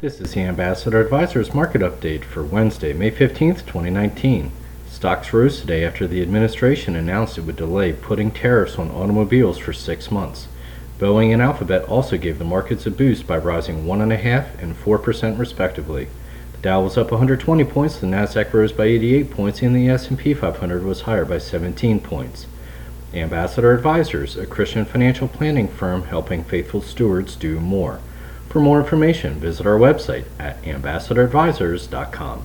This is the Ambassador Advisors Market Update for Wednesday, May 15th, 2019. Stocks rose today after the administration announced it would delay putting tariffs on automobiles for six months. Boeing and Alphabet also gave the markets a boost by rising 1.5 and 4% respectively. The Dow was up 120 points, the Nasdaq rose by 88 points, and the S&P 500 was higher by 17 points. Ambassador Advisors, a Christian financial planning firm helping faithful stewards do more. For more information, visit our website at ambassadoradvisors.com.